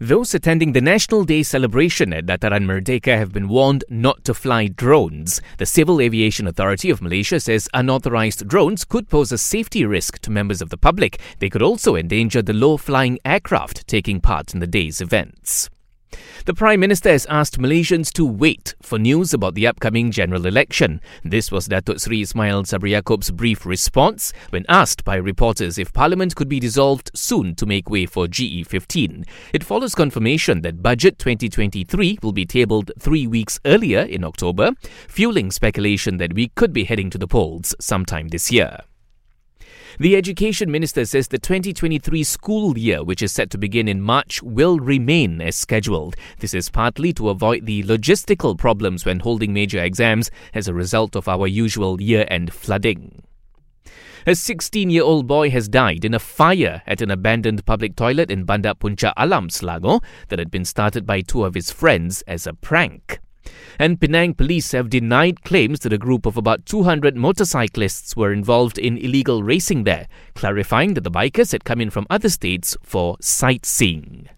Those attending the National Day celebration at Dataran Merdeka have been warned not to fly drones. The Civil Aviation Authority of Malaysia says unauthorized drones could pose a safety risk to members of the public. They could also endanger the low flying aircraft taking part in the day's events. The Prime Minister has asked Malaysians to wait for news about the upcoming general election. This was Datuk Sri Ismail Sabri brief response when asked by reporters if Parliament could be dissolved soon to make way for GE15. It follows confirmation that Budget 2023 will be tabled three weeks earlier in October, fueling speculation that we could be heading to the polls sometime this year. The Education Minister says the 2023 school year, which is set to begin in March, will remain as scheduled. This is partly to avoid the logistical problems when holding major exams as a result of our usual year end flooding. A 16 year old boy has died in a fire at an abandoned public toilet in Bandar Puncak Alam, Selangor, that had been started by two of his friends as a prank. And Penang police have denied claims that a group of about 200 motorcyclists were involved in illegal racing there, clarifying that the bikers had come in from other states for sightseeing.